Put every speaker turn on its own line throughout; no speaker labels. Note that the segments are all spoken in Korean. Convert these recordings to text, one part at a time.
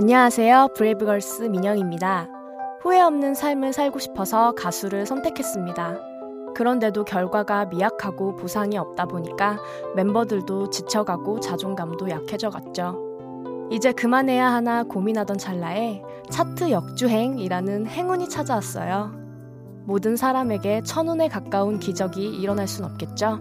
안녕하세요. 브레이브걸스 민영입니다. 후회 없는 삶을 살고 싶어서 가수를 선택했습니다. 그런데도 결과가 미약하고 보상이 없다 보니까 멤버들도 지쳐가고 자존감도 약해져 갔죠. 이제 그만해야 하나 고민하던 찰나에 차트 역주행이라는 행운이 찾아왔어요. 모든 사람에게 천운에 가까운 기적이 일어날 순 없겠죠?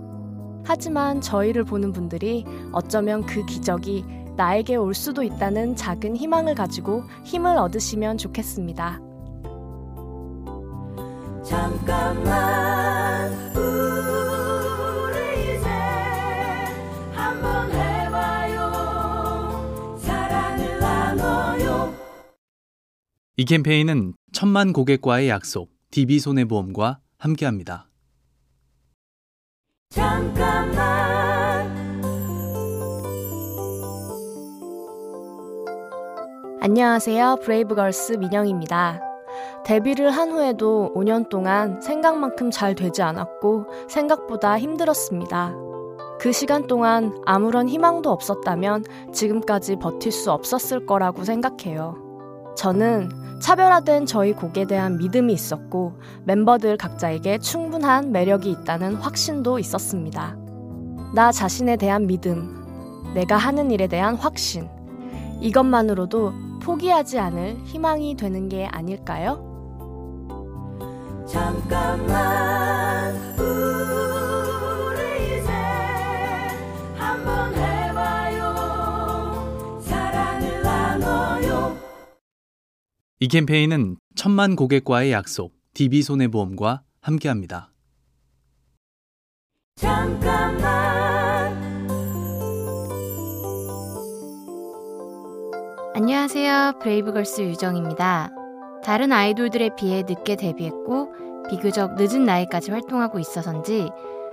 하지만 저희를 보는 분들이 어쩌면 그 기적이 나에게 올 수도 있다는 작은 희망을 가지고 힘을 얻으시면 좋겠습니다. 잠깐만 우리 이제 한번 해봐요
사랑을 나눠요 이 캠페인은 천만 고객과의 약속 DB손해보험과 함께합니다. 잠깐만
안녕하세요. 브레이브걸스 민영입니다. 데뷔를 한 후에도 5년 동안 생각만큼 잘 되지 않았고 생각보다 힘들었습니다. 그 시간 동안 아무런 희망도 없었다면 지금까지 버틸 수 없었을 거라고 생각해요. 저는 차별화된 저희 곡에 대한 믿음이 있었고 멤버들 각자에게 충분한 매력이 있다는 확신도 있었습니다. 나 자신에 대한 믿음, 내가 하는 일에 대한 확신. 이것만으로도 포기하지 않을 희망이 되는 게 아닐까요? 잠깐만 우리 이제 한번 해봐요
사랑을 나눠요 이 캠페인은 천만 고객과의 약속 DB손해보험과 함께합니다. 잠깐만
안녕하세요. 브레이브걸스 유정입니다. 다른 아이돌들에 비해 늦게 데뷔했고 비교적 늦은 나이까지 활동하고 있어서인지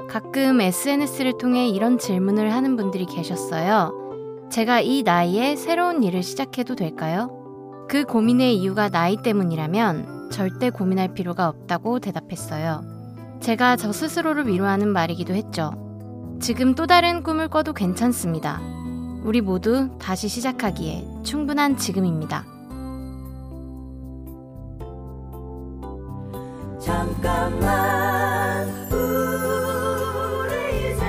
가끔 SNS를 통해 이런 질문을 하는 분들이 계셨어요. 제가 이 나이에 새로운 일을 시작해도 될까요? 그 고민의 이유가 나이 때문이라면 절대 고민할 필요가 없다고 대답했어요. 제가 저 스스로를 위로하는 말이기도 했죠. 지금 또 다른 꿈을 꿔도 괜찮습니다. 우리 모두 다시 시작하기에 충분한 지금입니다. 잠깐만 우리 이제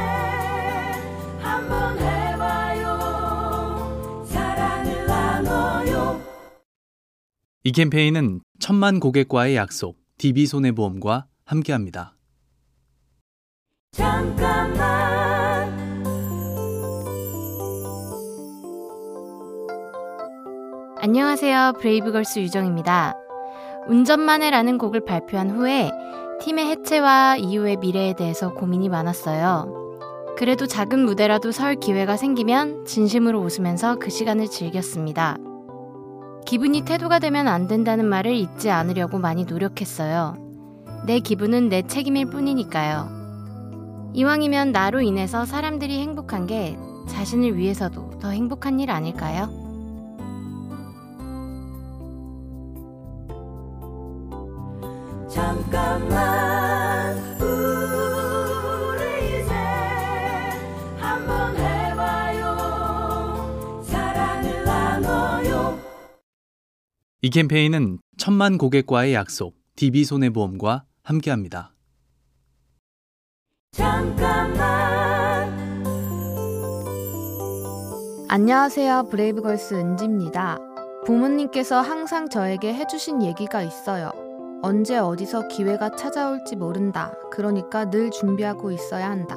한번 해봐요
사랑을 나눠요 이 캠페인은 천만 고객과의 약속 DB손해보험과 함께합니다. 잠깐만
안녕하세요. 브레이브걸스 유정입니다. 운전만 해라는 곡을 발표한 후에 팀의 해체와 이후의 미래에 대해서 고민이 많았어요. 그래도 작은 무대라도 설 기회가 생기면 진심으로 웃으면서 그 시간을 즐겼습니다. 기분이 태도가 되면 안 된다는 말을 잊지 않으려고 많이 노력했어요. 내 기분은 내 책임일 뿐이니까요. 이왕이면 나로 인해서 사람들이 행복한 게 자신을 위해서도 더 행복한 일 아닐까요? 잠깐만 우리 이제 한번 해봐요 사랑을 나눠요
이 캠페인은 천만 고객과의 약속 DB손해보험과 함께합니다.
잠깐만 안녕하세요 브레이브걸스 은지입니다. 부모님께서 항상 저에게 해주신 얘기가 있어요. 언제 어디서 기회가 찾아올지 모른다. 그러니까 늘 준비하고 있어야 한다.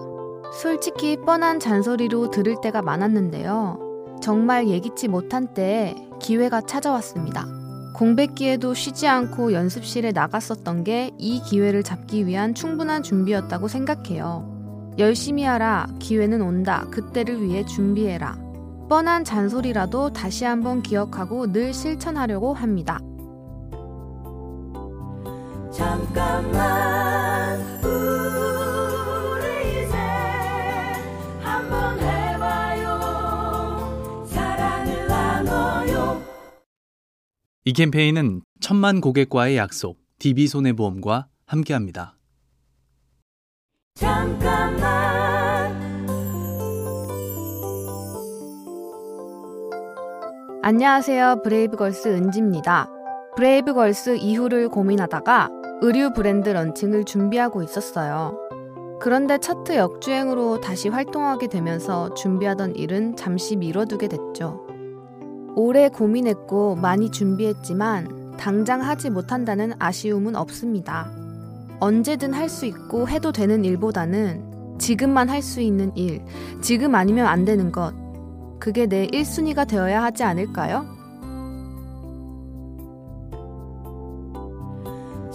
솔직히 뻔한 잔소리로 들을 때가 많았는데요. 정말 예기치 못한 때에 기회가 찾아왔습니다. 공백기에도 쉬지 않고 연습실에 나갔었던 게 이 기회를 잡기 위한 충분한 준비였다고 생각해요. 열심히 하라. 기회는 온다. 그때를 위해 준비해라. 뻔한 잔소리라도 다시 한번 기억하고 늘 실천하려고 합니다.
이 캠페인은 천만 고객과의 약속 DB손해보험과 함께합니다. 잠깐만
안녕하세요. 브레이브걸스 은지입니다. 브레이브걸스 이후를 고민하다가 의류 브랜드 launching을 준비하고 있었어요. 그런데 차트 역주행으로 다시 활동하게 되면서 준비하던 일은 잠시 미뤄두게 됐죠. 오래 고민했고 많이 준비했지만 당장 하지 못한다는 아쉬움은 없습니다. 언제든 할 수 있고 해도 되는 일보다는 지금만 할 수 있는 일, 지금 아니면 안 되는 것, 그게 내 1순위가 되어야 하지 않을까요?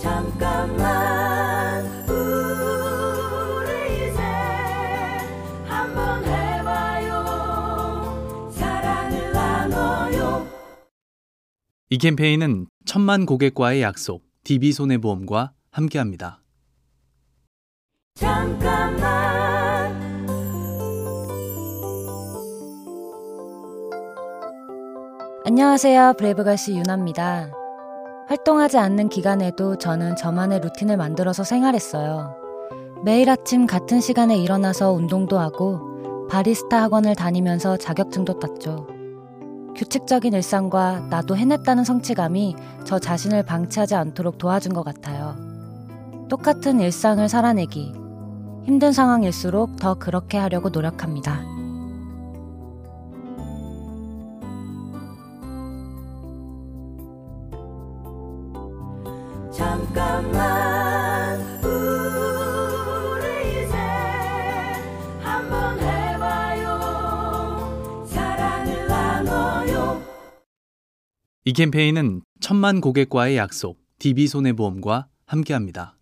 잠깐만 우리 이제 한번 해봐요 사랑을 나눠요
이 캠페인은 천만 고객과의 약속, DB손해보험과 함께합니다.
잠깐만
안녕하세요. 브레이브걸스 유나입니다. 활동하지 않는 기간에도 저는 저만의 루틴을 만들어서 생활했어요. 매일 아침 같은 시간에 일어나서 운동도 하고 바리스타 학원을 다니면서 자격증도 땄죠. 규칙적인 일상과 나도 해냈다는 성취감이 저 자신을 방치하지 않도록 도와준 것 같아요. 똑같은 일상을 살아내기. 힘든 상황일수록 더 그렇게 하려고 노력합니다.
잠깐만. 우리 이제 한번 해봐요. 사랑을 나눠요.
이 캠페인은 천만 고객과의 약속, DB손해보험과 함께합니다.